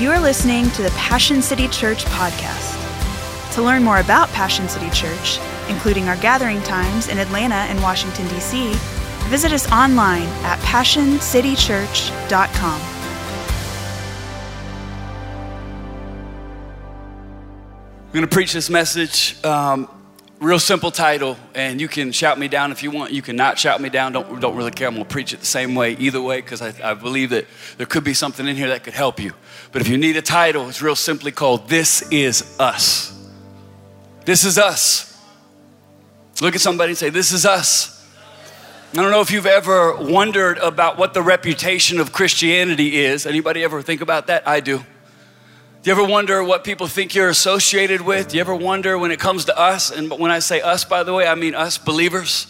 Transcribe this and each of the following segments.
You are listening to the Passion City Church podcast. To learn more about Passion City Church, including our gathering times in Atlanta and Washington, D.C., visit us online at passioncitychurch.com. I'm going to preach this message. Um, real simple title, and you can shout me down if you want. You can not shout me down. Don't, don't really care. I'm going to preach it the same way, either way, because I, I believe that there could be something in here that could help you. But if you need a title, it's real simply called This Is Us. This is us. Look at somebody and say, This is us. I don't know if you've ever wondered about what the reputation of Christianity is. Anybody ever think about that? I do. Do you ever wonder what people think you're associated with? Do you ever wonder when it comes to us? And when I say us, by the way, I mean us believers.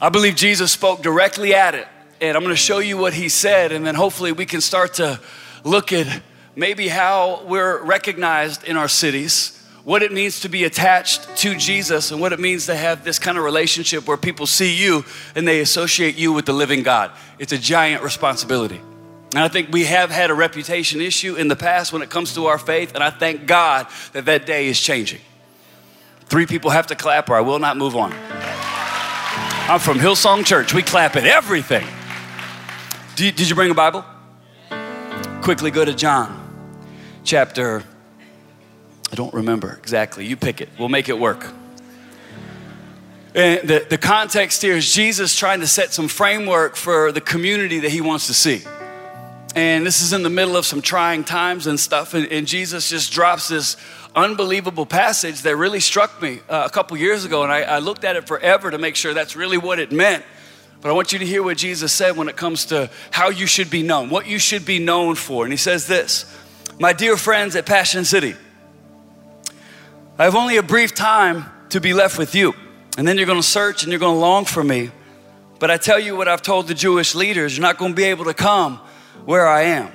I believe Jesus spoke directly at it. And I'm going to show you what he said, and then hopefully we can start to look at maybe how we're recognized in our cities, what it means to be attached to Jesus, and what it means to have this kind of relationship where people see you and they associate you with the living God. It's a giant responsibility. And I think we have had a reputation issue in the past when it comes to our faith, and I thank God that that day is changing. Three people have to clap, or I will not move on. I'm from Hillsong Church. We clap at everything. Did, did you bring a Bible? Quickly go to John chapter, I don't remember exactly. You pick it, we'll make it work. And the, the context here is Jesus trying to set some framework for the community that he wants to see. And this is in the middle of some trying times and stuff. And, and Jesus just drops this unbelievable passage that really struck me uh, a couple years ago. And I, I looked at it forever to make sure that's really what it meant. But I want you to hear what Jesus said when it comes to how you should be known, what you should be known for. And he says this My dear friends at Passion City, I have only a brief time to be left with you. And then you're going to search and you're going to long for me. But I tell you what I've told the Jewish leaders you're not going to be able to come where I am.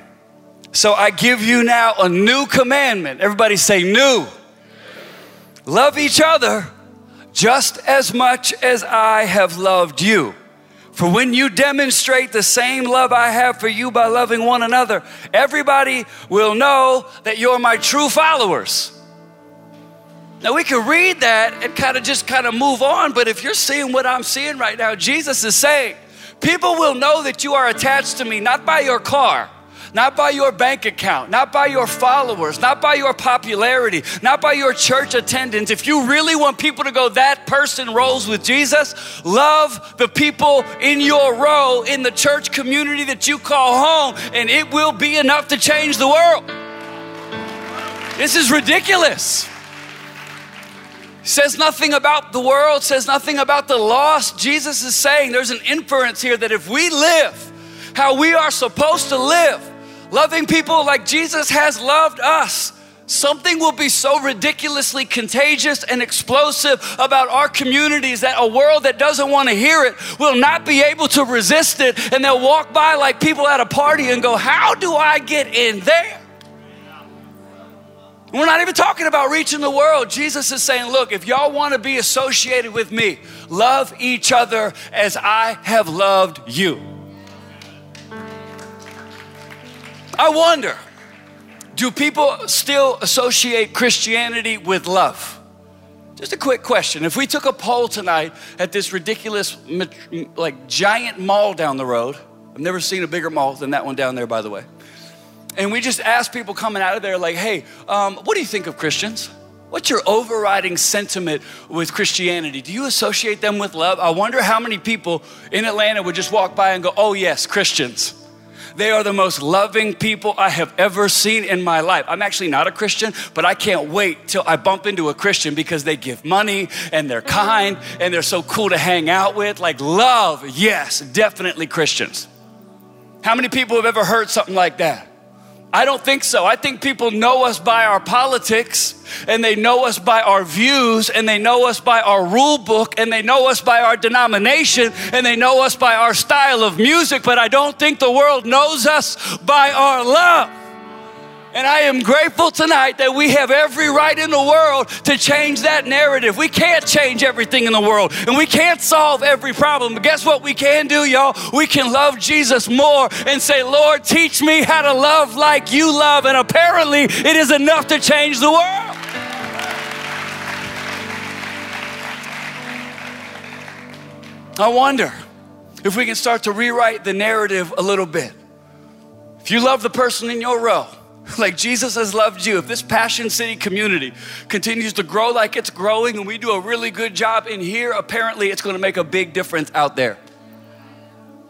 So I give you now a new commandment. Everybody say, new. Love each other just as much as I have loved you. For when you demonstrate the same love I have for you by loving one another, everybody will know that you're my true followers. Now we can read that and kind of just kind of move on, but if you're seeing what I'm seeing right now, Jesus is saying, people will know that you are attached to me not by your car, not by your bank account, not by your followers, not by your popularity, not by your church attendance. If you really want people to go, that person rolls with Jesus, love the people in your row in the church community that you call home, and it will be enough to change the world. This is ridiculous. Says nothing about the world, says nothing about the lost. Jesus is saying there's an inference here that if we live how we are supposed to live, loving people like Jesus has loved us, something will be so ridiculously contagious and explosive about our communities that a world that doesn't want to hear it will not be able to resist it. And they'll walk by like people at a party and go, How do I get in there? We're not even talking about reaching the world. Jesus is saying, Look, if y'all want to be associated with me, love each other as I have loved you. I wonder do people still associate Christianity with love? Just a quick question. If we took a poll tonight at this ridiculous, like giant mall down the road, I've never seen a bigger mall than that one down there, by the way. And we just asked people coming out of there, like, hey, um, what do you think of Christians? What's your overriding sentiment with Christianity? Do you associate them with love? I wonder how many people in Atlanta would just walk by and go, oh, yes, Christians. They are the most loving people I have ever seen in my life. I'm actually not a Christian, but I can't wait till I bump into a Christian because they give money and they're kind and they're so cool to hang out with. Like, love, yes, definitely Christians. How many people have ever heard something like that? I don't think so. I think people know us by our politics and they know us by our views and they know us by our rule book and they know us by our denomination and they know us by our style of music, but I don't think the world knows us by our love. And I am grateful tonight that we have every right in the world to change that narrative. We can't change everything in the world and we can't solve every problem. But guess what we can do, y'all? We can love Jesus more and say, Lord, teach me how to love like you love. And apparently, it is enough to change the world. I wonder if we can start to rewrite the narrative a little bit. If you love the person in your row, like Jesus has loved you, if this Passion City community continues to grow like it's growing and we do a really good job in here, apparently it's gonna make a big difference out there.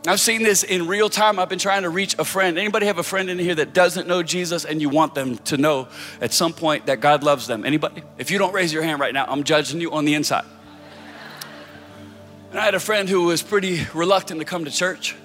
I've seen this in real time. I've been trying to reach a friend. Anybody have a friend in here that doesn't know Jesus and you want them to know at some point that God loves them? Anybody? If you don't raise your hand right now, I'm judging you on the inside. And I had a friend who was pretty reluctant to come to church.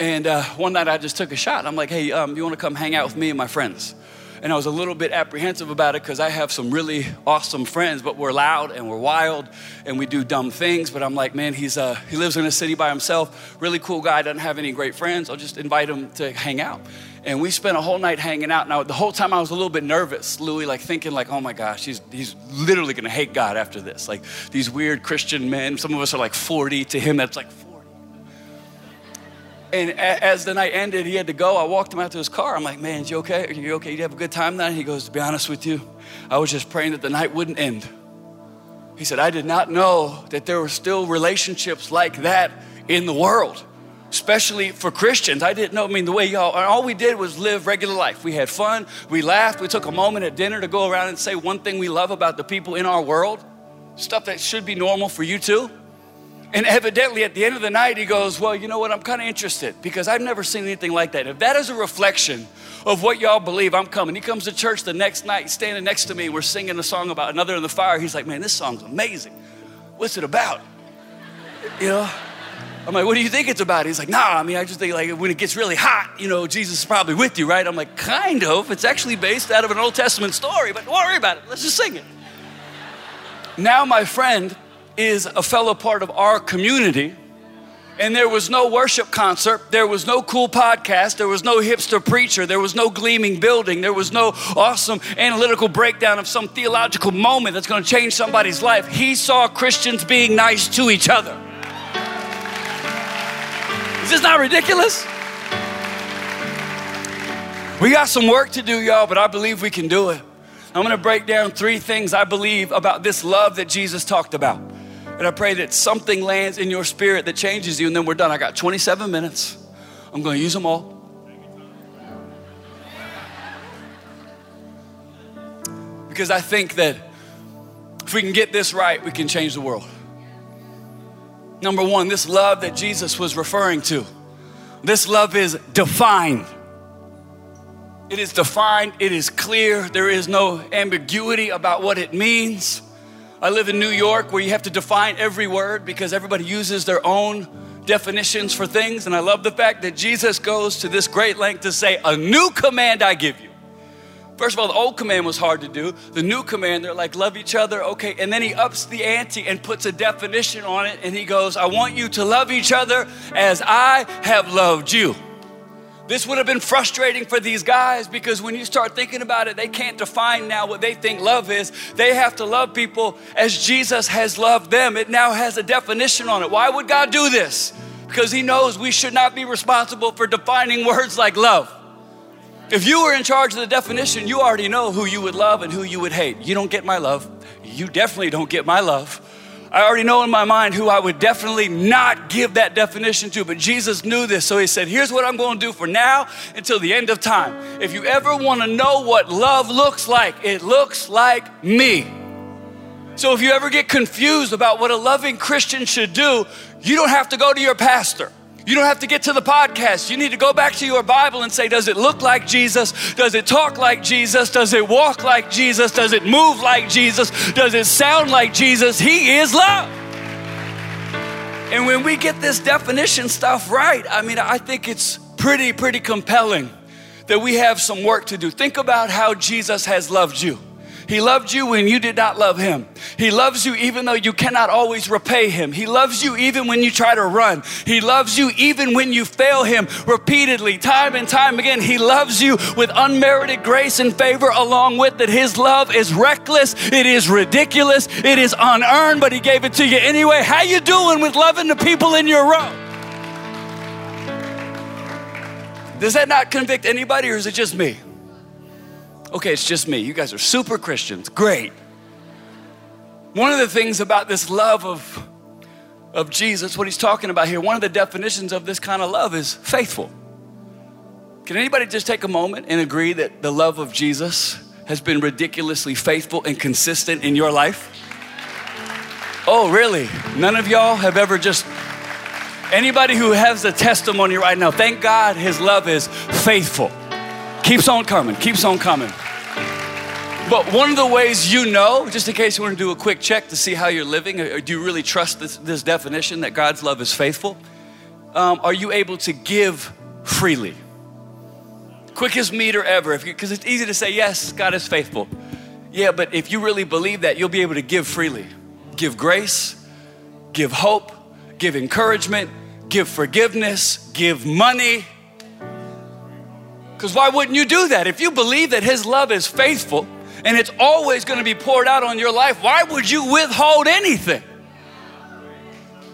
And uh, one night I just took a shot. I'm like, hey, um, you want to come hang out with me and my friends? And I was a little bit apprehensive about it because I have some really awesome friends, but we're loud and we're wild and we do dumb things. But I'm like, man, he's uh, he lives in a city by himself, really cool guy, doesn't have any great friends. I'll just invite him to hang out. And we spent a whole night hanging out. Now, the whole time I was a little bit nervous, Louie, like thinking, like, oh my gosh, he's, he's literally gonna hate God after this. Like these weird Christian men, some of us are like 40, to him that's like and as the night ended, he had to go. I walked him out to his car. I'm like, man, you okay? Are you okay? You have a good time tonight? He goes, to be honest with you, I was just praying that the night wouldn't end. He said, I did not know that there were still relationships like that in the world, especially for Christians. I didn't know. I mean, the way y'all, all we did was live regular life. We had fun, we laughed, we took a moment at dinner to go around and say one thing we love about the people in our world, stuff that should be normal for you too. And evidently, at the end of the night, he goes, Well, you know what? I'm kind of interested because I've never seen anything like that. If that is a reflection of what y'all believe, I'm coming. He comes to church the next night, standing next to me. We're singing a song about another in the fire. He's like, Man, this song's amazing. What's it about? You know? I'm like, What do you think it's about? He's like, Nah, I mean, I just think like when it gets really hot, you know, Jesus is probably with you, right? I'm like, Kind of. It's actually based out of an Old Testament story, but don't worry about it. Let's just sing it. Now, my friend, is a fellow part of our community. And there was no worship concert, there was no cool podcast, there was no hipster preacher, there was no gleaming building, there was no awesome analytical breakdown of some theological moment that's gonna change somebody's life. He saw Christians being nice to each other. Is this not ridiculous? We got some work to do, y'all, but I believe we can do it. I'm gonna break down three things I believe about this love that Jesus talked about. And I pray that something lands in your spirit that changes you, and then we're done. I got 27 minutes. I'm going to use them all. Because I think that if we can get this right, we can change the world. Number one, this love that Jesus was referring to, this love is defined. It is defined, it is clear, there is no ambiguity about what it means. I live in New York where you have to define every word because everybody uses their own definitions for things. And I love the fact that Jesus goes to this great length to say, A new command I give you. First of all, the old command was hard to do. The new command, they're like, love each other, okay. And then he ups the ante and puts a definition on it. And he goes, I want you to love each other as I have loved you. This would have been frustrating for these guys because when you start thinking about it, they can't define now what they think love is. They have to love people as Jesus has loved them. It now has a definition on it. Why would God do this? Because He knows we should not be responsible for defining words like love. If you were in charge of the definition, you already know who you would love and who you would hate. You don't get my love. You definitely don't get my love. I already know in my mind who I would definitely not give that definition to, but Jesus knew this. So he said, Here's what I'm going to do for now until the end of time. If you ever want to know what love looks like, it looks like me. So if you ever get confused about what a loving Christian should do, you don't have to go to your pastor. You don't have to get to the podcast. You need to go back to your Bible and say, Does it look like Jesus? Does it talk like Jesus? Does it walk like Jesus? Does it move like Jesus? Does it sound like Jesus? He is love. And when we get this definition stuff right, I mean, I think it's pretty, pretty compelling that we have some work to do. Think about how Jesus has loved you. He loved you when you did not love Him. He loves you even though you cannot always repay Him. He loves you even when you try to run. He loves you even when you fail Him repeatedly, time and time again. He loves you with unmerited grace and favor along with it. His love is reckless, it is ridiculous, it is unearned, but He gave it to you anyway. How you doing with loving the people in your row? Does that not convict anybody or is it just me? Okay, it's just me. You guys are super Christians. Great. One of the things about this love of, of Jesus, what he's talking about here, one of the definitions of this kind of love is faithful. Can anybody just take a moment and agree that the love of Jesus has been ridiculously faithful and consistent in your life? Oh, really? None of y'all have ever just Anybody who has a testimony right now, thank God his love is faithful. Keeps on coming, keeps on coming. But one of the ways you know, just in case you want to do a quick check to see how you're living, or do you really trust this, this definition that God's love is faithful? Um, are you able to give freely? Quickest meter ever, because it's easy to say, yes, God is faithful. Yeah, but if you really believe that, you'll be able to give freely. Give grace, give hope, give encouragement, give forgiveness, give money, because why wouldn't you do that? If you believe that His love is faithful and it's always going to be poured out on your life, why would you withhold anything?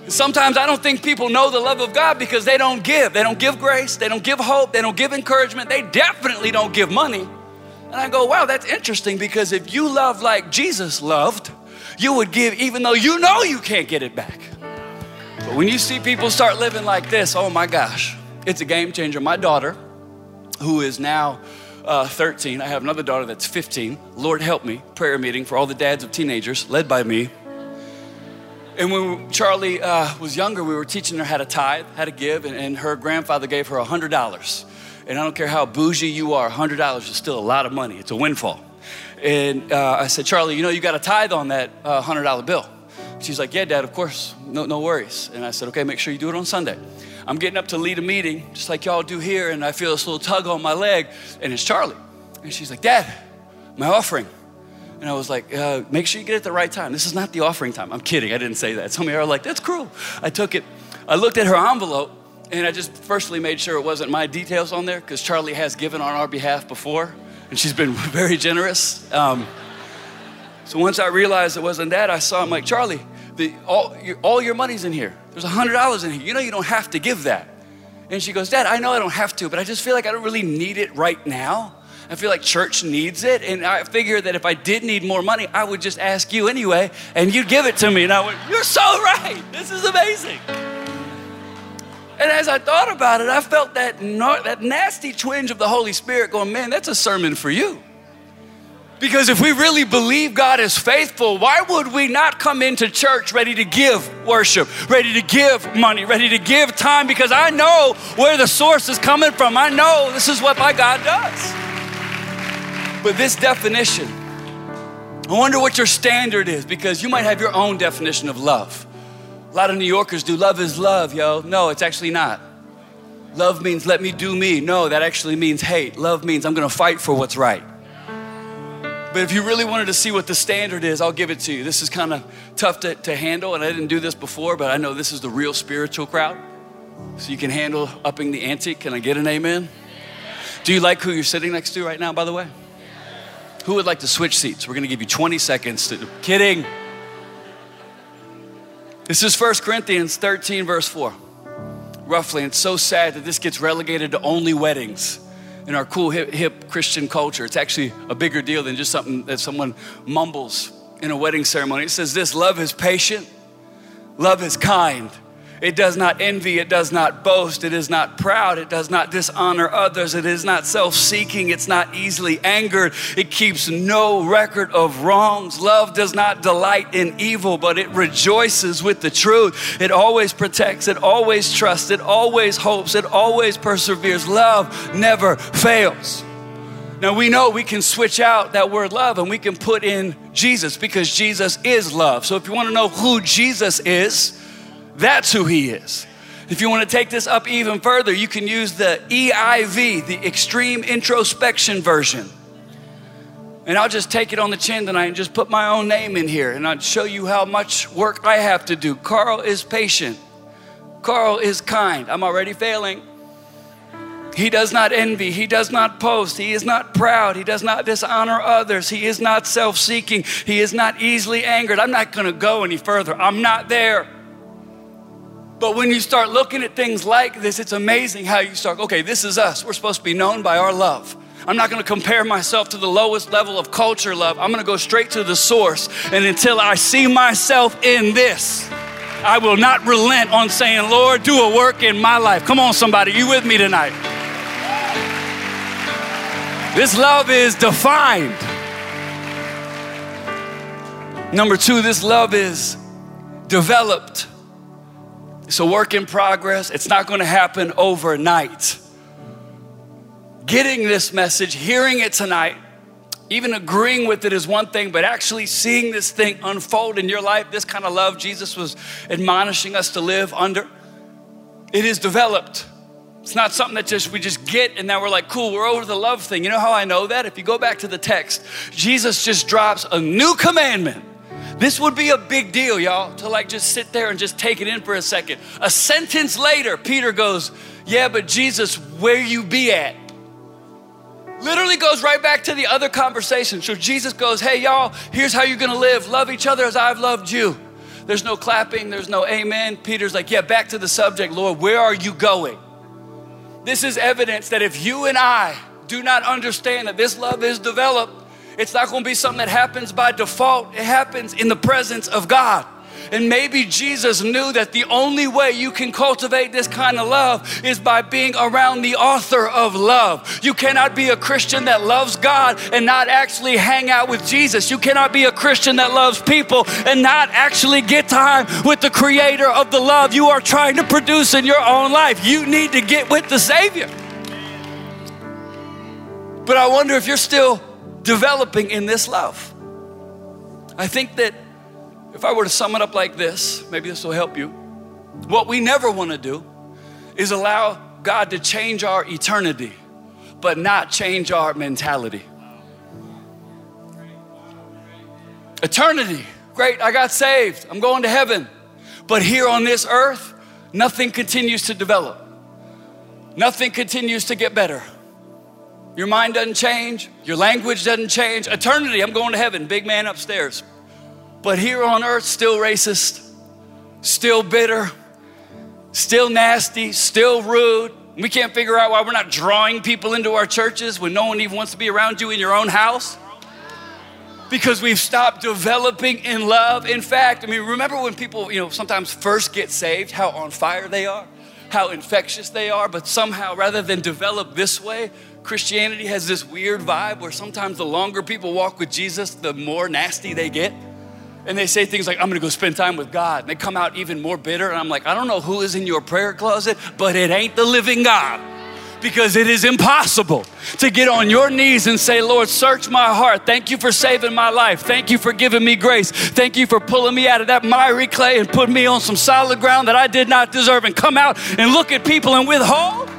Sometimes I don't think people know the love of God because they don't give. They don't give grace, they don't give hope, they don't give encouragement, they definitely don't give money. And I go, wow, that's interesting because if you love like Jesus loved, you would give even though you know you can't get it back. But when you see people start living like this, oh my gosh, it's a game changer. My daughter, who is now uh, 13. I have another daughter that's 15. Lord help me, prayer meeting for all the dads of teenagers, led by me. And when Charlie uh, was younger, we were teaching her how to tithe, how to give, and, and her grandfather gave her $100. And I don't care how bougie you are, $100 is still a lot of money. It's a windfall. And uh, I said, Charlie, you know, you got a tithe on that $100 uh, bill. She's like, Yeah, Dad, of course, no, no worries. And I said, Okay, make sure you do it on Sunday. I'm getting up to lead a meeting, just like y'all do here, and I feel this little tug on my leg, and it's Charlie. And she's like, Dad, my offering. And I was like, uh, make sure you get it at the right time. This is not the offering time. I'm kidding. I didn't say that. Some of you are like, that's cruel. I took it. I looked at her envelope, and I just firstly made sure it wasn't my details on there because Charlie has given on our behalf before, and she's been very generous. Um, so once I realized it wasn't that, I saw him like, Charlie, the, all, your, all your money's in here. There's $100 in here. You know you don't have to give that. And she goes, Dad, I know I don't have to, but I just feel like I don't really need it right now. I feel like church needs it. And I figure that if I did need more money, I would just ask you anyway, and you'd give it to me. And I went, You're so right. This is amazing. And as I thought about it, I felt that, that nasty twinge of the Holy Spirit going, Man, that's a sermon for you. Because if we really believe God is faithful, why would we not come into church ready to give worship, ready to give money, ready to give time? Because I know where the source is coming from. I know this is what my God does. But this definition, I wonder what your standard is because you might have your own definition of love. A lot of New Yorkers do love is love, yo. No, it's actually not. Love means let me do me. No, that actually means hate. Love means I'm gonna fight for what's right. But if you really wanted to see what the standard is, I'll give it to you. This is kind of tough to, to handle, and I didn't do this before, but I know this is the real spiritual crowd. So you can handle upping the ante. Can I get an amen? Do you like who you're sitting next to right now, by the way? Who would like to switch seats? We're going to give you 20 seconds to. Kidding. This is 1 Corinthians 13, verse 4. Roughly, and it's so sad that this gets relegated to only weddings in our cool, hip, hip Christian culture. It's actually a bigger deal than just something that someone mumbles in a wedding ceremony. It says this love is patient, love is kind. It does not envy, it does not boast, it is not proud, it does not dishonor others, it is not self seeking, it's not easily angered, it keeps no record of wrongs. Love does not delight in evil, but it rejoices with the truth. It always protects, it always trusts, it always hopes, it always perseveres. Love never fails. Now we know we can switch out that word love and we can put in Jesus because Jesus is love. So if you want to know who Jesus is, that's who he is. If you want to take this up even further, you can use the EIV, the Extreme Introspection Version. And I'll just take it on the chin tonight and just put my own name in here and I'll show you how much work I have to do. Carl is patient. Carl is kind. I'm already failing. He does not envy. He does not boast. He is not proud. He does not dishonor others. He is not self seeking. He is not easily angered. I'm not going to go any further. I'm not there. But when you start looking at things like this, it's amazing how you start, okay, this is us. We're supposed to be known by our love. I'm not going to compare myself to the lowest level of culture love. I'm going to go straight to the source. And until I see myself in this, I will not relent on saying, Lord, do a work in my life. Come on, somebody, you with me tonight? This love is defined. Number two, this love is developed. It's a work in progress. It's not going to happen overnight getting this message, hearing it tonight, even agreeing with it is one thing, but actually seeing this thing unfold in your life, this kind of love Jesus was admonishing us to live under, it is developed. It's not something that just we just get and now we're like, cool, we're over the love thing. You know how I know that? If you go back to the text, Jesus just drops a new commandment. This would be a big deal, y'all, to like just sit there and just take it in for a second. A sentence later, Peter goes, Yeah, but Jesus, where you be at? Literally goes right back to the other conversation. So Jesus goes, Hey, y'all, here's how you're gonna live. Love each other as I've loved you. There's no clapping, there's no amen. Peter's like, Yeah, back to the subject, Lord, where are you going? This is evidence that if you and I do not understand that this love is developed, it's not gonna be something that happens by default, it happens in the presence of God. And maybe Jesus knew that the only way you can cultivate this kind of love is by being around the author of love. You cannot be a Christian that loves God and not actually hang out with Jesus. You cannot be a Christian that loves people and not actually get time with the creator of the love you are trying to produce in your own life. You need to get with the Savior. But I wonder if you're still developing in this love. I think that if I were to sum it up like this, maybe this will help you. What we never want to do is allow God to change our eternity, but not change our mentality. Eternity, great, I got saved, I'm going to heaven. But here on this earth, nothing continues to develop, nothing continues to get better. Your mind doesn't change, your language doesn't change. Eternity, I'm going to heaven, big man upstairs. But here on earth, still racist, still bitter, still nasty, still rude. We can't figure out why we're not drawing people into our churches when no one even wants to be around you in your own house. Because we've stopped developing in love. In fact, I mean, remember when people, you know, sometimes first get saved, how on fire they are, how infectious they are, but somehow rather than develop this way, Christianity has this weird vibe where sometimes the longer people walk with Jesus, the more nasty they get and they say things like, I'm gonna go spend time with God. And they come out even more bitter. And I'm like, I don't know who is in your prayer closet, but it ain't the living God. Because it is impossible to get on your knees and say, Lord, search my heart. Thank you for saving my life. Thank you for giving me grace. Thank you for pulling me out of that miry clay and putting me on some solid ground that I did not deserve and come out and look at people and withhold.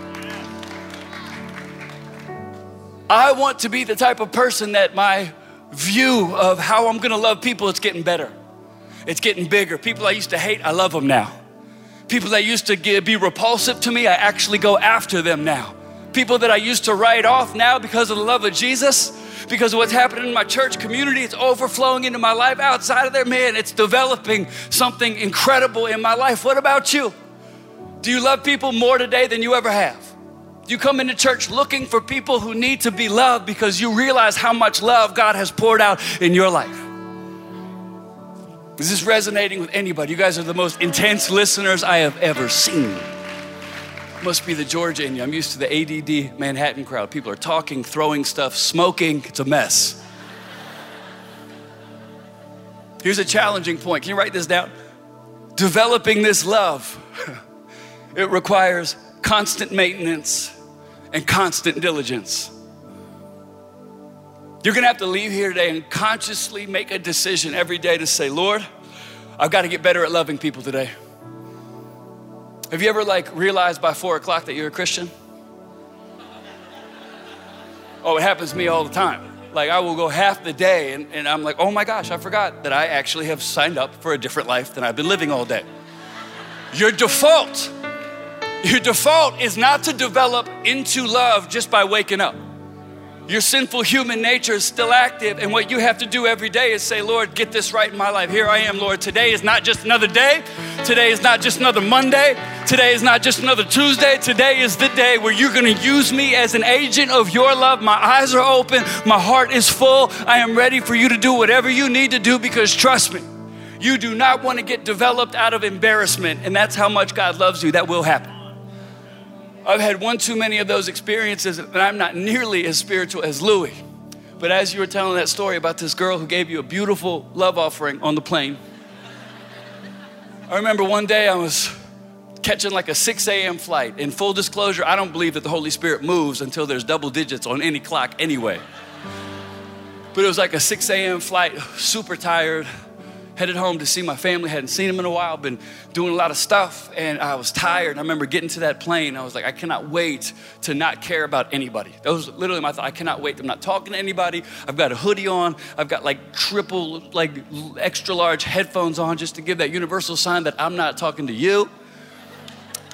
I want to be the type of person that my view of how I'm gonna love people, it's getting better. It's getting bigger. People I used to hate, I love them now. People that used to get, be repulsive to me, I actually go after them now. People that I used to write off now because of the love of Jesus, because of what's happening in my church community, it's overflowing into my life outside of there. Man, it's developing something incredible in my life. What about you? Do you love people more today than you ever have? You come into church looking for people who need to be loved because you realize how much love God has poured out in your life. Is this resonating with anybody? You guys are the most intense listeners I have ever seen. Must be the Georgia in you. I'm used to the ADD Manhattan crowd. People are talking, throwing stuff, smoking. It's a mess. Here's a challenging point. Can you write this down? Developing this love, it requires constant maintenance and constant diligence. You're gonna have to leave here today and consciously make a decision every day to say, Lord, I've got to get better at loving people today. Have you ever like realized by four o'clock that you're a Christian? Oh, it happens to me all the time. Like I will go half the day and, and I'm like, oh my gosh, I forgot that I actually have signed up for a different life than I've been living all day. Your default, your default is not to develop into love just by waking up. Your sinful human nature is still active, and what you have to do every day is say, Lord, get this right in my life. Here I am, Lord. Today is not just another day. Today is not just another Monday. Today is not just another Tuesday. Today is the day where you're going to use me as an agent of your love. My eyes are open. My heart is full. I am ready for you to do whatever you need to do because trust me, you do not want to get developed out of embarrassment, and that's how much God loves you. That will happen. I've had one too many of those experiences, and I'm not nearly as spiritual as Louie. But as you were telling that story about this girl who gave you a beautiful love offering on the plane, I remember one day I was catching like a 6 a.m. flight. In full disclosure, I don't believe that the Holy Spirit moves until there's double digits on any clock anyway. But it was like a 6 a.m. flight, super tired, headed home to see my family. Hadn't seen them in a while, been doing a lot of stuff, and I was tired. I remember getting to that plane. I was like, I cannot wait to not care about anybody. That was literally my thought. I cannot wait. I'm not talking to anybody. I've got a hoodie on. I've got like triple, like extra large headphones on just to give that universal sign that I'm not talking to you.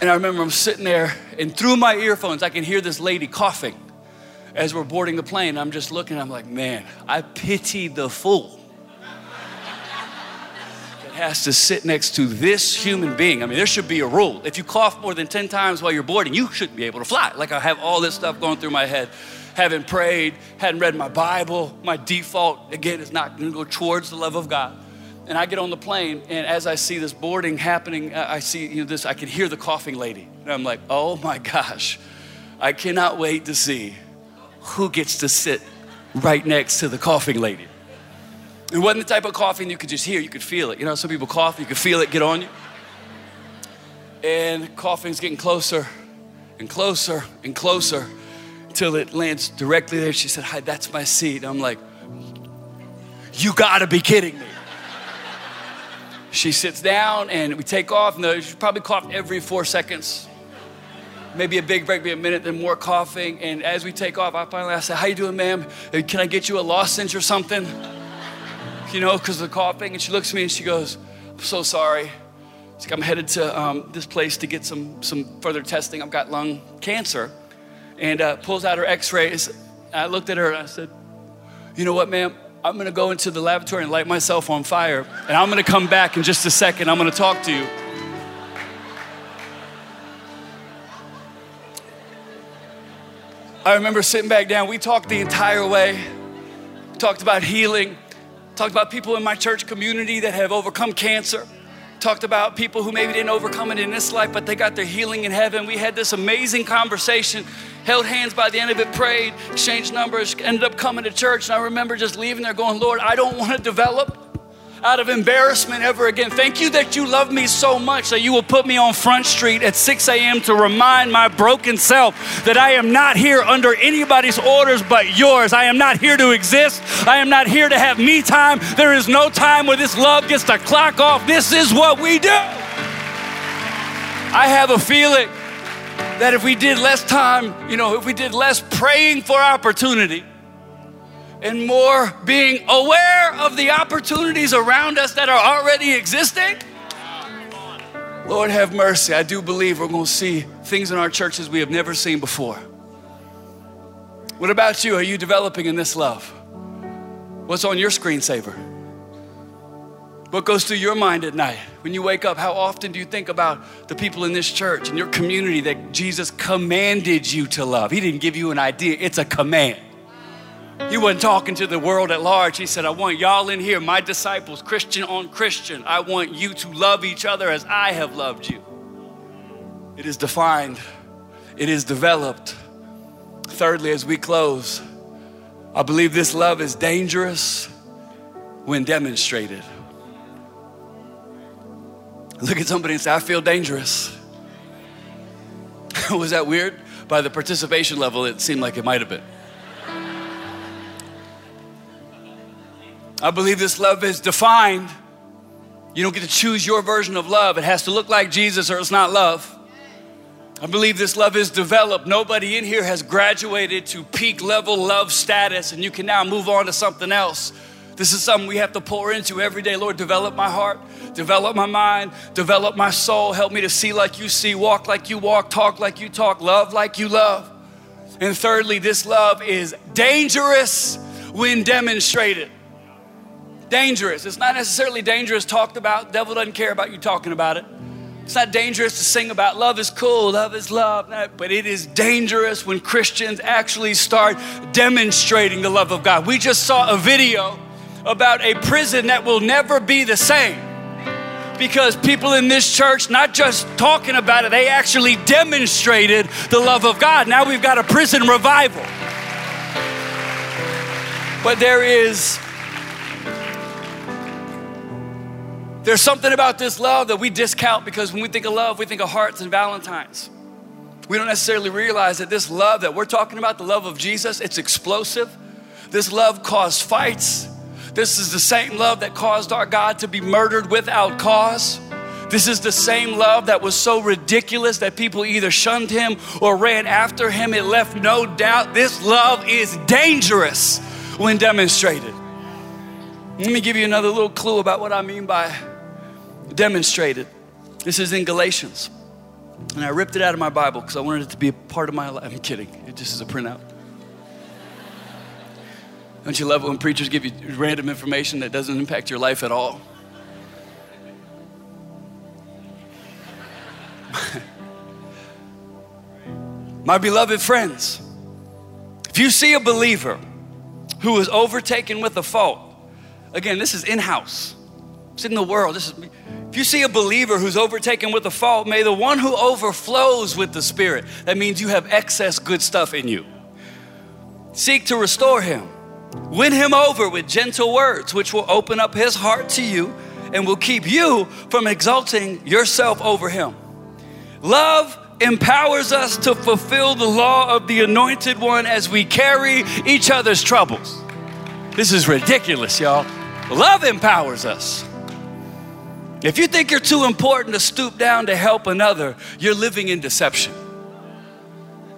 And I remember I'm sitting there, and through my earphones, I can hear this lady coughing as we're boarding the plane. I'm just looking, I'm like, man, I pity the fool has to sit next to this human being. I mean, there should be a rule. If you cough more than 10 times while you're boarding, you shouldn't be able to fly. Like I have all this stuff going through my head. Haven't prayed, hadn't read my Bible. My default, again, is not going to go towards the love of God. And I get on the plane, and as I see this boarding happening, I see you know, this, I can hear the coughing lady. And I'm like, oh my gosh, I cannot wait to see who gets to sit right next to the coughing lady. It wasn't the type of coughing you could just hear, you could feel it. You know, some people cough, you could feel it get on you. And coughing's getting closer and closer and closer until it lands directly there. She said, Hi, that's my seat. I'm like, You gotta be kidding me. She sits down and we take off. No, she probably coughed every four seconds. Maybe a big break, maybe a minute, then more coughing. And as we take off, I finally I said, How you doing, ma'am? Can I get you a lozenge or something? You know, because of the coughing. And she looks at me and she goes, I'm so sorry. She's like, I'm headed to um, this place to get some, some further testing. I've got lung cancer. And uh, pulls out her x rays. I looked at her and I said, You know what, ma'am? I'm gonna go into the lavatory and light myself on fire. And I'm gonna come back in just a second. I'm gonna talk to you. I remember sitting back down. We talked the entire way, talked about healing. Talked about people in my church community that have overcome cancer. Talked about people who maybe didn't overcome it in this life, but they got their healing in heaven. We had this amazing conversation, held hands by the end of it, prayed, exchanged numbers, ended up coming to church. And I remember just leaving there going, Lord, I don't want to develop out of embarrassment ever again. Thank you that you love me so much that you will put me on Front Street at 6 a.m. to remind my broken self that I am not here under anybody's orders but yours. I am not here to exist. I am not here to have me time. There is no time where this love gets to clock off. This is what we do. I have a feeling that if we did less time, you know, if we did less praying for opportunity, and more being aware of the opportunities around us that are already existing. Lord, have mercy. I do believe we're going to see things in our churches we have never seen before. What about you? Are you developing in this love? What's on your screensaver? What goes through your mind at night? When you wake up, how often do you think about the people in this church and your community that Jesus commanded you to love? He didn't give you an idea, it's a command. He wasn't talking to the world at large. He said, I want y'all in here, my disciples, Christian on Christian. I want you to love each other as I have loved you. It is defined, it is developed. Thirdly, as we close, I believe this love is dangerous when demonstrated. Look at somebody and say, I feel dangerous. Was that weird? By the participation level, it seemed like it might have been. I believe this love is defined. You don't get to choose your version of love. It has to look like Jesus or it's not love. I believe this love is developed. Nobody in here has graduated to peak level love status, and you can now move on to something else. This is something we have to pour into every day. Lord, develop my heart, develop my mind, develop my soul. Help me to see like you see, walk like you walk, talk like you talk, love like you love. And thirdly, this love is dangerous when demonstrated. Dangerous. It's not necessarily dangerous talked about. Devil doesn't care about you talking about it. It's not dangerous to sing about love is cool, love is love, but it is dangerous when Christians actually start demonstrating the love of God. We just saw a video about a prison that will never be the same because people in this church, not just talking about it, they actually demonstrated the love of God. Now we've got a prison revival. But there is There's something about this love that we discount because when we think of love, we think of hearts and Valentines. We don't necessarily realize that this love that we're talking about, the love of Jesus, it's explosive. This love caused fights. This is the same love that caused our God to be murdered without cause. This is the same love that was so ridiculous that people either shunned him or ran after him. It left no doubt this love is dangerous when demonstrated. Let me give you another little clue about what I mean by demonstrated. This is in Galatians. And I ripped it out of my Bible because I wanted it to be a part of my life. I'm kidding, it just is a printout. Don't you love it when preachers give you random information that doesn't impact your life at all? my beloved friends, if you see a believer who is overtaken with a fault, again, this is in house, it's in the world. This is if you see a believer who's overtaken with a fault, may the one who overflows with the Spirit, that means you have excess good stuff in you, seek to restore him. Win him over with gentle words, which will open up his heart to you and will keep you from exalting yourself over him. Love empowers us to fulfill the law of the anointed one as we carry each other's troubles. This is ridiculous, y'all. Love empowers us. If you think you're too important to stoop down to help another, you're living in deception.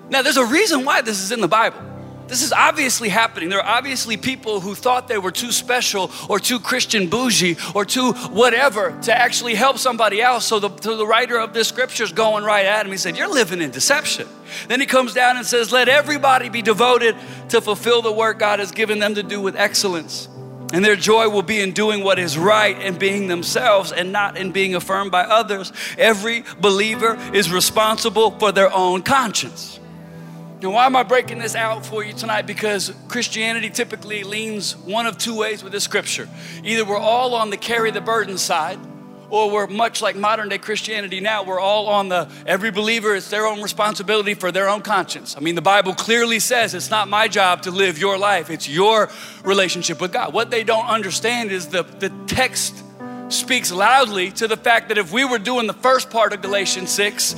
Now, there's a reason why this is in the Bible. This is obviously happening. There are obviously people who thought they were too special or too Christian bougie or too whatever to actually help somebody else. So the, so the writer of this scripture is going right at him. He said, You're living in deception. Then he comes down and says, Let everybody be devoted to fulfill the work God has given them to do with excellence. And their joy will be in doing what is right and being themselves and not in being affirmed by others. Every believer is responsible for their own conscience. Now, why am I breaking this out for you tonight? Because Christianity typically leans one of two ways with this scripture. Either we're all on the carry the burden side, or we're much like modern day Christianity now, we're all on the every believer, it's their own responsibility for their own conscience. I mean, the Bible clearly says it's not my job to live your life, it's your relationship with God. What they don't understand is the, the text speaks loudly to the fact that if we were doing the first part of Galatians 6,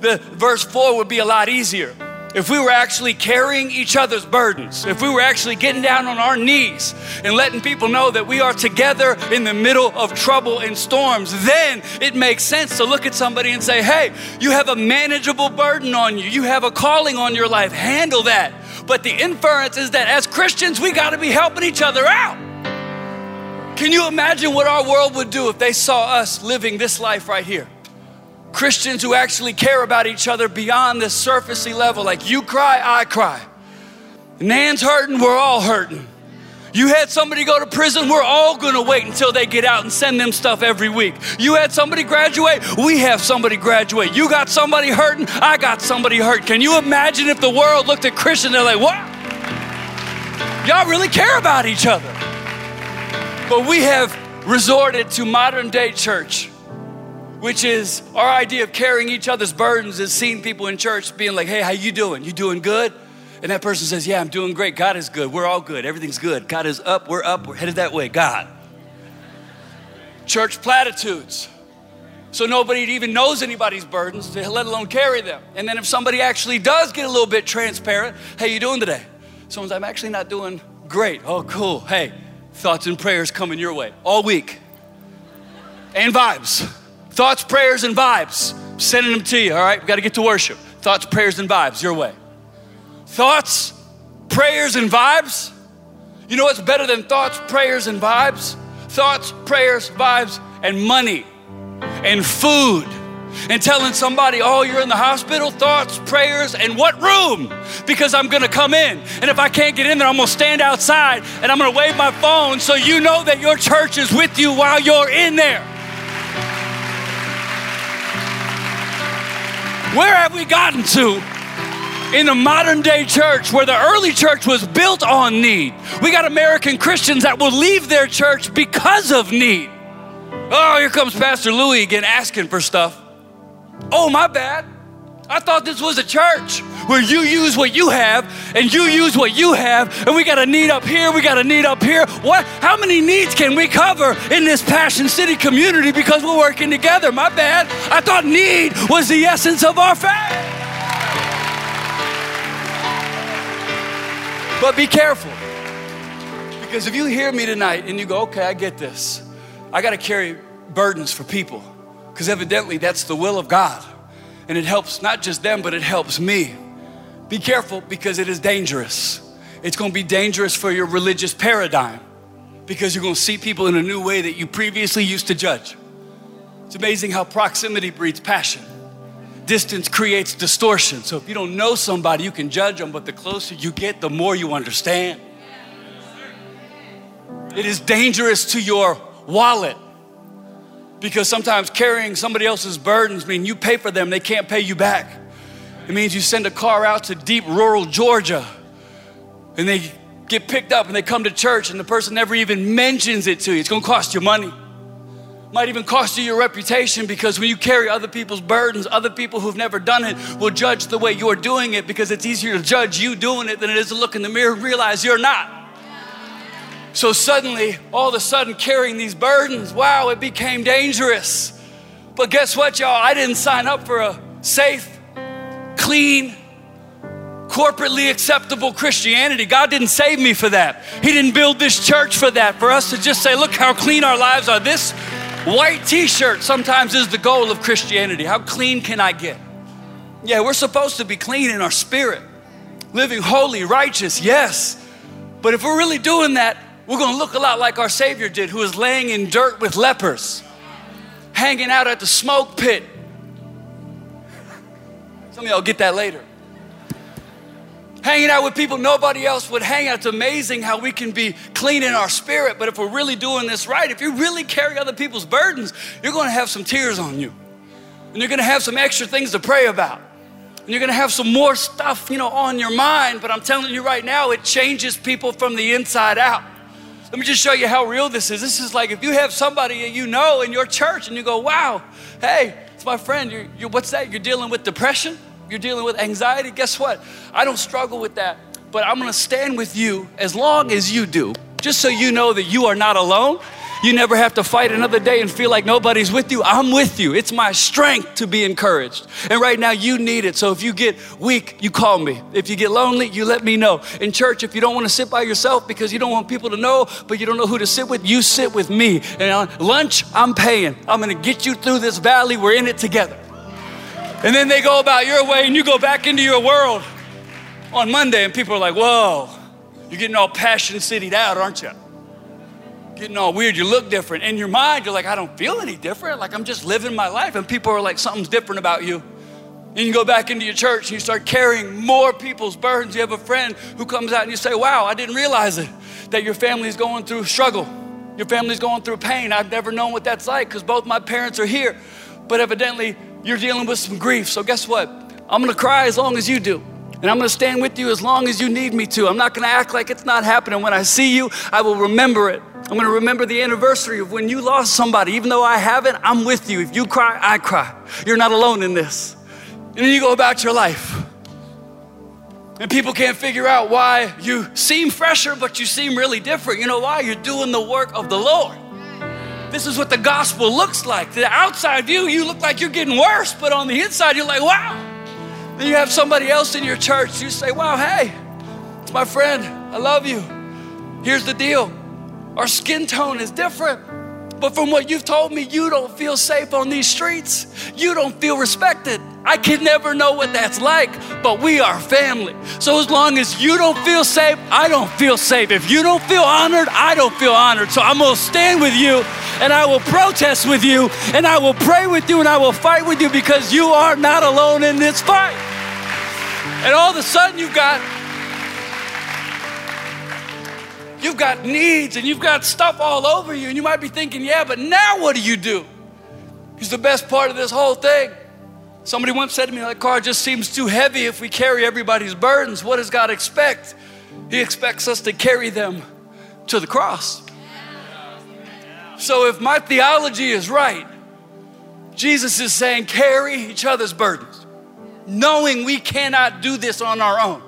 the verse 4 would be a lot easier if we were actually carrying each other's burdens, if we were actually getting down on our knees and letting people know that we are together in the middle of trouble and storms, then it makes sense to look at somebody and say, hey, you have a manageable burden on you, you have a calling on your life, handle that. But the inference is that as Christians, we got to be helping each other out. Can you imagine what our world would do if they saw us living this life right here? Christians who actually care about each other beyond the surfacey level. Like you cry, I cry. Nan's hurting, we're all hurting. You had somebody go to prison, we're all gonna wait until they get out and send them stuff every week. You had somebody graduate, we have somebody graduate. You got somebody hurting, I got somebody hurt. Can you imagine if the world looked at Christians, and they're like, what? Y'all really care about each other. But we have resorted to modern day church which is our idea of carrying each other's burdens is seeing people in church being like, hey, how you doing? You doing good? And that person says, yeah, I'm doing great. God is good. We're all good. Everything's good. God is up. We're up. We're headed that way. God. Church platitudes. So nobody even knows anybody's burdens, let alone carry them. And then if somebody actually does get a little bit transparent, hey, you doing today? Someone's, I'm actually not doing great. Oh, cool. Hey, thoughts and prayers coming your way all week. And vibes. Thoughts, prayers, and vibes. Sending them to you, all right? We got to get to worship. Thoughts, prayers, and vibes your way. Thoughts, prayers, and vibes. You know what's better than thoughts, prayers, and vibes? Thoughts, prayers, vibes, and money, and food, and telling somebody, oh, you're in the hospital, thoughts, prayers, and what room? Because I'm gonna come in. And if I can't get in there, I'm gonna stand outside and I'm gonna wave my phone so you know that your church is with you while you're in there. Where have we gotten to in the modern day church where the early church was built on need? We got American Christians that will leave their church because of need. Oh, here comes Pastor Louie again asking for stuff. Oh, my bad. I thought this was a church where you use what you have and you use what you have, and we got a need up here, we got a need up here. What? How many needs can we cover in this Passion City community because we're working together? My bad. I thought need was the essence of our faith. But be careful. Because if you hear me tonight and you go, okay, I get this, I got to carry burdens for people. Because evidently that's the will of God and it helps not just them, but it helps me. Be careful because it is dangerous. It's gonna be dangerous for your religious paradigm because you're gonna see people in a new way that you previously used to judge. It's amazing how proximity breeds passion. Distance creates distortion. So if you don't know somebody, you can judge them, but the closer you get, the more you understand. It is dangerous to your wallet because sometimes carrying somebody else's burdens mean you pay for them, they can't pay you back. It means you send a car out to deep rural Georgia and they get picked up and they come to church and the person never even mentions it to you. It's gonna cost you money. Might even cost you your reputation because when you carry other people's burdens, other people who've never done it will judge the way you're doing it because it's easier to judge you doing it than it is to look in the mirror and realize you're not. So suddenly, all of a sudden, carrying these burdens, wow, it became dangerous. But guess what, y'all? I didn't sign up for a safe, clean, corporately acceptable Christianity. God didn't save me for that. He didn't build this church for that, for us to just say, look how clean our lives are. This white t shirt sometimes is the goal of Christianity. How clean can I get? Yeah, we're supposed to be clean in our spirit, living holy, righteous, yes. But if we're really doing that, we're gonna look a lot like our Savior did, who was laying in dirt with lepers, hanging out at the smoke pit. Some of y'all get that later. Hanging out with people nobody else would hang out. It's amazing how we can be clean in our spirit, but if we're really doing this right, if you really carry other people's burdens, you're gonna have some tears on you. And you're gonna have some extra things to pray about. And you're gonna have some more stuff, you know, on your mind, but I'm telling you right now, it changes people from the inside out. Let me just show you how real this is. This is like if you have somebody you know in your church and you go, wow, hey, it's my friend. You're, you're, what's that? You're dealing with depression? You're dealing with anxiety? Guess what? I don't struggle with that, but I'm gonna stand with you as long as you do, just so you know that you are not alone you never have to fight another day and feel like nobody's with you. I'm with you. It's my strength to be encouraged. And right now, you need it. So if you get weak, you call me. If you get lonely, you let me know. In church, if you don't want to sit by yourself because you don't want people to know, but you don't know who to sit with, you sit with me. And on lunch, I'm paying. I'm going to get you through this valley. We're in it together. And then they go about your way and you go back into your world on Monday, and people are like, whoa, you're getting all passion cityed out, aren't you? Getting all weird. You look different. In your mind, you're like, I don't feel any different. Like I'm just living my life. And people are like, something's different about you. And you go back into your church and you start carrying more people's burdens. You have a friend who comes out and you say, Wow, I didn't realize it, that your family's going through struggle. Your family's going through pain. I've never known what that's like because both my parents are here. But evidently, you're dealing with some grief. So, guess what? I'm gonna cry as long as you do. And I'm gonna stand with you as long as you need me to. I'm not gonna act like it's not happening. When I see you, I will remember it. I'm gonna remember the anniversary of when you lost somebody. Even though I haven't, I'm with you. If you cry, I cry. You're not alone in this. And then you go about your life. And people can't figure out why you seem fresher, but you seem really different. You know why? You're doing the work of the Lord. This is what the gospel looks like. The outside view, you look like you're getting worse, but on the inside, you're like, wow. Then you have somebody else in your church, you say, Wow, hey, it's my friend. I love you. Here's the deal our skin tone is different, But from what you've told me, you don't feel safe on these streets. You don't feel respected. I can never know what that's like, but we are family. So as long as you don't feel safe, I don't feel safe. If you don't feel honored, I don't feel honored. So I'm gonna stand with you and I will protest with you and I will pray with you and I will fight with you because you are not alone in this fight. And all of a sudden you've got You've got needs and you've got stuff all over you, and you might be thinking, yeah, but now what do you do? He's the best part of this whole thing. Somebody once said to me, that car just seems too heavy if we carry everybody's burdens. What does God expect? He expects us to carry them to the cross. So if my theology is right, Jesus is saying, carry each other's burdens, knowing we cannot do this on our own.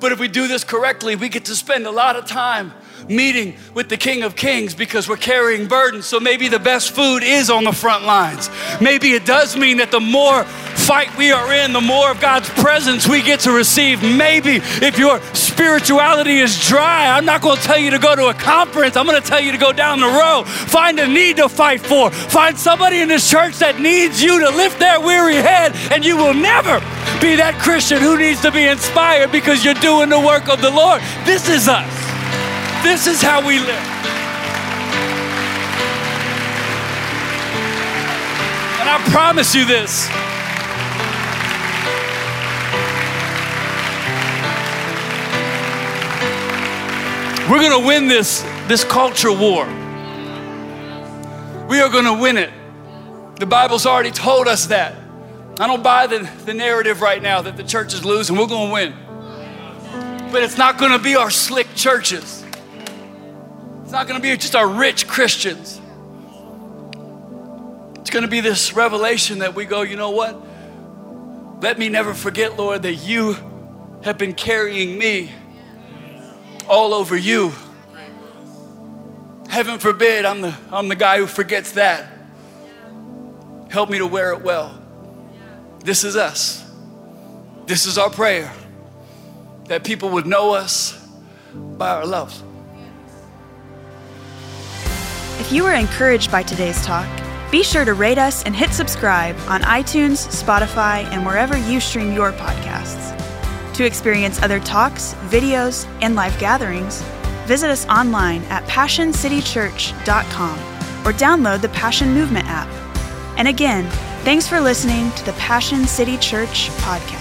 But if we do this correctly, we get to spend a lot of time meeting with the King of Kings because we're carrying burdens. So maybe the best food is on the front lines. Maybe it does mean that the more fight we are in, the more of God's presence we get to receive. Maybe if your spirituality is dry, I'm not going to tell you to go to a conference. I'm going to tell you to go down the road. Find a need to fight for. Find somebody in this church that needs you to lift their weary head, and you will never be that Christian who needs to be inspired because you're doing the work of the Lord. This is us. This is how we live. And I promise you this. We're going to win this, this culture war. We are going to win it. The Bible's already told us that. I don't buy the, the narrative right now that the church is losing. We're going to win. But it's not going to be our slick churches. It's not going to be just our rich Christians. It's going to be this revelation that we go, you know what? Let me never forget, Lord, that you have been carrying me all over you. Heaven forbid I'm the, I'm the guy who forgets that. Help me to wear it well. This is us. This is our prayer that people would know us by our love. If you were encouraged by today's talk, be sure to rate us and hit subscribe on iTunes, Spotify, and wherever you stream your podcasts. To experience other talks, videos, and live gatherings, visit us online at PassionCityChurch.com or download the Passion Movement app. And again, thanks for listening to the Passion City Church podcast.